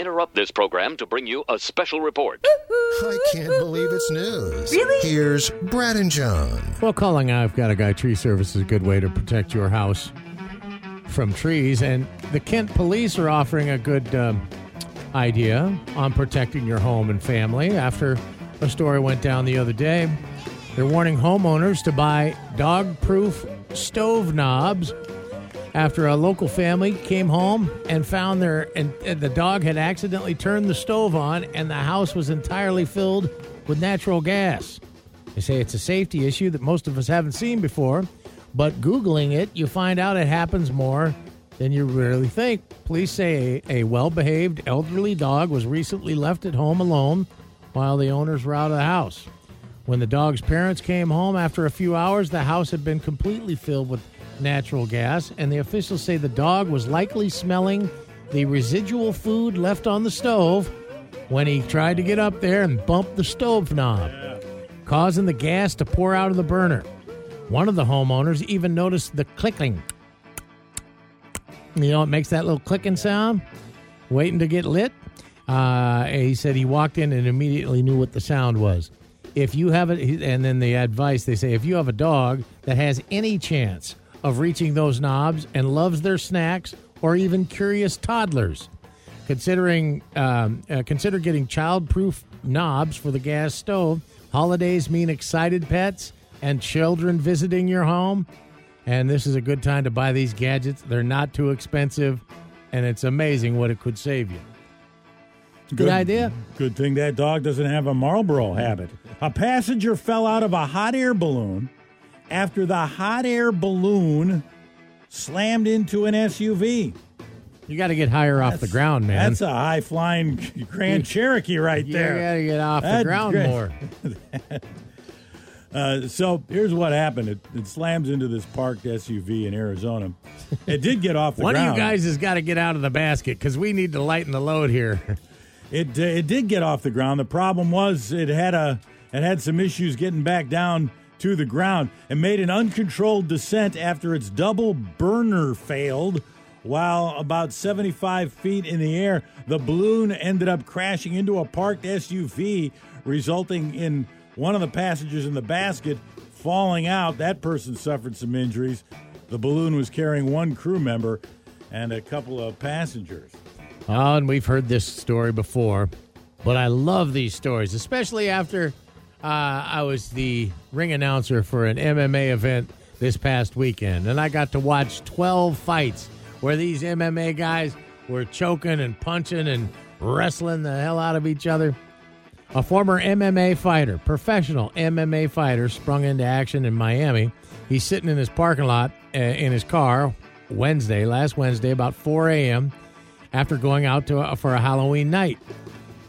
interrupt this program to bring you a special report. I can't believe it's news. Really? Here's Brad and John. Well, calling I've Got a Guy Tree Service is a good way to protect your house from trees. And the Kent police are offering a good um, idea on protecting your home and family after a story went down the other day. They're warning homeowners to buy dog proof stove knobs after a local family came home and found their and, and the dog had accidentally turned the stove on and the house was entirely filled with natural gas. They say it's a safety issue that most of us haven't seen before, but Googling it, you find out it happens more than you really think. Police say a, a well behaved elderly dog was recently left at home alone while the owners were out of the house. When the dog's parents came home after a few hours, the house had been completely filled with natural gas, and the officials say the dog was likely smelling the residual food left on the stove when he tried to get up there and bump the stove knob, causing the gas to pour out of the burner. One of the homeowners even noticed the clicking. You know, it makes that little clicking sound, waiting to get lit. Uh, he said he walked in and immediately knew what the sound was. If you have it, and then the advice they say, if you have a dog that has any chance of reaching those knobs and loves their snacks or even curious toddlers, considering um, uh, consider getting child-proof knobs for the gas stove. Holidays mean excited pets and children visiting your home, and this is a good time to buy these gadgets. They're not too expensive, and it's amazing what it could save you. Good, idea. Good thing that dog doesn't have a Marlboro habit. A passenger fell out of a hot air balloon after the hot air balloon slammed into an SUV. You got to get higher off the ground, man. That's a high flying Grand Cherokee right there. you got to get off That's the ground great. more. Uh, so here's what happened. It, it slams into this parked SUV in Arizona. It did get off the One ground. of you guys has got to get out of the basket because we need to lighten the load here. It uh, it did get off the ground. The problem was it had a it had some issues getting back down to the ground and made an uncontrolled descent after its double burner failed. While about 75 feet in the air, the balloon ended up crashing into a parked SUV, resulting in one of the passengers in the basket falling out. That person suffered some injuries. The balloon was carrying one crew member and a couple of passengers. Oh, and we've heard this story before, but I love these stories, especially after uh, I was the ring announcer for an MMA event this past weekend, and I got to watch 12 fights where these MMA guys were choking and punching and wrestling the hell out of each other. A former MMA fighter, professional MMA fighter, sprung into action in Miami. He's sitting in his parking lot uh, in his car Wednesday, last Wednesday, about 4 a.m after going out to a, for a Halloween night.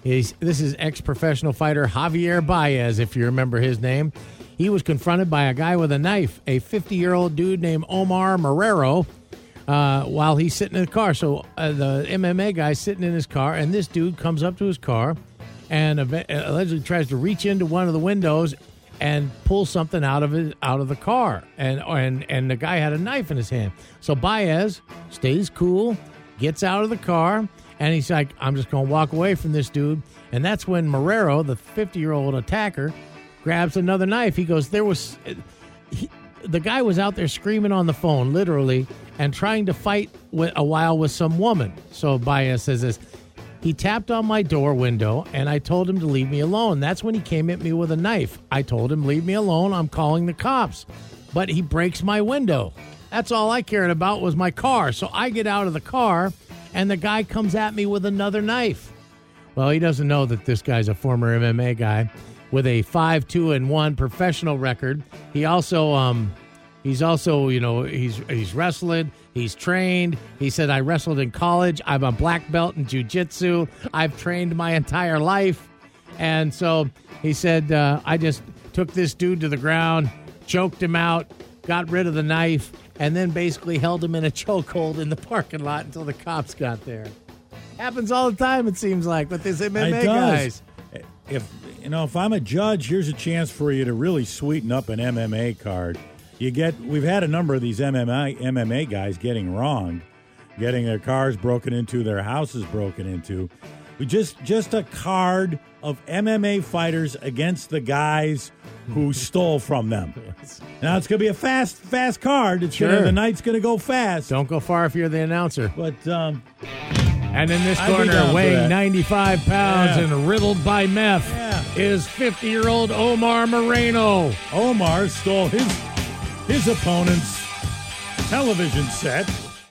He's, this is ex professional fighter Javier Baez, if you remember his name. He was confronted by a guy with a knife, a 50 year old dude named Omar Marrero, uh, while he's sitting in the car. So uh, the MMA guy's sitting in his car, and this dude comes up to his car and allegedly tries to reach into one of the windows and pull something out of it out of the car. And and and the guy had a knife in his hand. So Baez stays cool gets out of the car, and he's like, I'm just going to walk away from this dude. And that's when Marrero, the 50 year old attacker, grabs another knife. He goes, There was. He, the guy was out there screaming on the phone, literally, and trying to fight a while with some woman. So Baez says this. He tapped on my door window and I told him to leave me alone. That's when he came at me with a knife. I told him, Leave me alone. I'm calling the cops. But he breaks my window. That's all I cared about was my car. So I get out of the car, and the guy comes at me with another knife. Well, he doesn't know that this guy's a former MMA guy with a five two and one professional record. He also um he's also you know he's he's wrestled. He's trained. He said I wrestled in college. I'm a black belt in jujitsu. I've trained my entire life, and so he said uh, I just took this dude to the ground, choked him out, got rid of the knife, and then basically held him in a chokehold in the parking lot until the cops got there. Happens all the time, it seems like, with these MMA guys. If you know, if I'm a judge, here's a chance for you to really sweeten up an MMA card. You get we've had a number of these MMA MMA guys getting wronged. getting their cars broken into, their houses broken into. Just just a card of MMA fighters against the guys who stole from them. Now it's going to be a fast fast card. It's gonna, Sure. the night's going to go fast. Don't go far if you're the announcer. But um, And in this I'd be down corner, weighing 95 pounds Yeah. and riddled by meth, Yeah. is 50 year old Omar Moreno. Omar stole his his opponent's television set